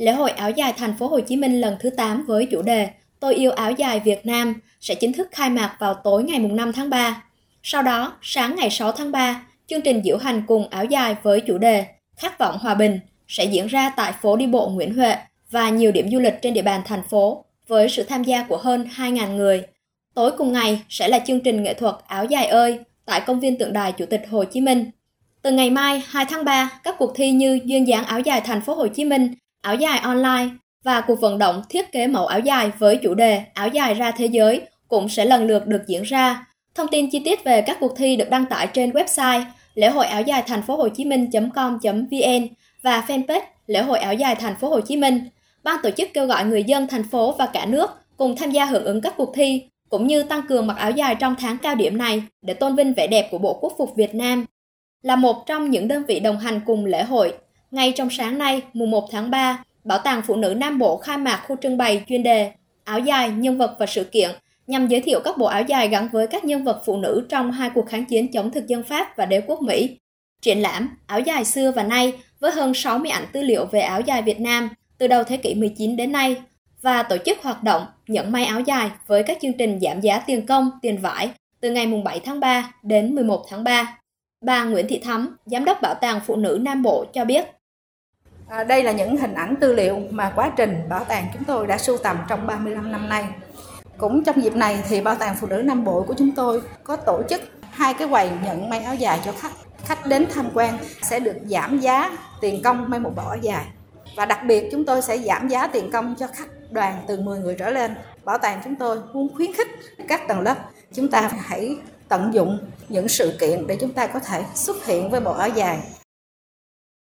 lễ hội áo dài thành phố Hồ Chí Minh lần thứ 8 với chủ đề Tôi yêu áo dài Việt Nam sẽ chính thức khai mạc vào tối ngày 5 tháng 3. Sau đó, sáng ngày 6 tháng 3, chương trình diễu hành cùng áo dài với chủ đề Khát vọng hòa bình sẽ diễn ra tại phố đi bộ Nguyễn Huệ và nhiều điểm du lịch trên địa bàn thành phố với sự tham gia của hơn 2.000 người. Tối cùng ngày sẽ là chương trình nghệ thuật Áo dài ơi tại công viên tượng đài Chủ tịch Hồ Chí Minh. Từ ngày mai 2 tháng 3, các cuộc thi như duyên dáng áo dài thành phố Hồ Chí Minh, áo dài online và cuộc vận động thiết kế mẫu áo dài với chủ đề áo dài ra thế giới cũng sẽ lần lượt được diễn ra. Thông tin chi tiết về các cuộc thi được đăng tải trên website lễ hội áo dài thành phố Hồ Chí Minh.com.vn và fanpage lễ hội áo dài thành phố Hồ Chí Minh. Ban tổ chức kêu gọi người dân thành phố và cả nước cùng tham gia hưởng ứng các cuộc thi cũng như tăng cường mặc áo dài trong tháng cao điểm này để tôn vinh vẻ đẹp của Bộ Quốc phục Việt Nam. Là một trong những đơn vị đồng hành cùng lễ hội, ngay trong sáng nay, mùng 1 tháng 3, Bảo tàng Phụ nữ Nam Bộ khai mạc khu trưng bày chuyên đề áo dài, nhân vật và sự kiện nhằm giới thiệu các bộ áo dài gắn với các nhân vật phụ nữ trong hai cuộc kháng chiến chống thực dân Pháp và đế quốc Mỹ. Triển lãm áo dài xưa và nay với hơn 60 ảnh tư liệu về áo dài Việt Nam từ đầu thế kỷ 19 đến nay và tổ chức hoạt động nhận may áo dài với các chương trình giảm giá tiền công, tiền vải từ ngày 7 tháng 3 đến 11 tháng 3. Bà Nguyễn Thị Thắm, Giám đốc Bảo tàng Phụ nữ Nam Bộ cho biết. À, đây là những hình ảnh tư liệu mà quá trình bảo tàng chúng tôi đã sưu tầm trong 35 năm nay. Cũng trong dịp này thì Bảo tàng Phụ nữ Nam Bộ của chúng tôi có tổ chức hai cái quầy nhận may áo dài cho khách. Khách đến tham quan sẽ được giảm giá tiền công may một bộ áo dài. Và đặc biệt chúng tôi sẽ giảm giá tiền công cho khách đoàn từ 10 người trở lên. Bảo tàng chúng tôi muốn khuyến khích các tầng lớp chúng ta hãy tận dụng những sự kiện để chúng ta có thể xuất hiện với bộ áo dài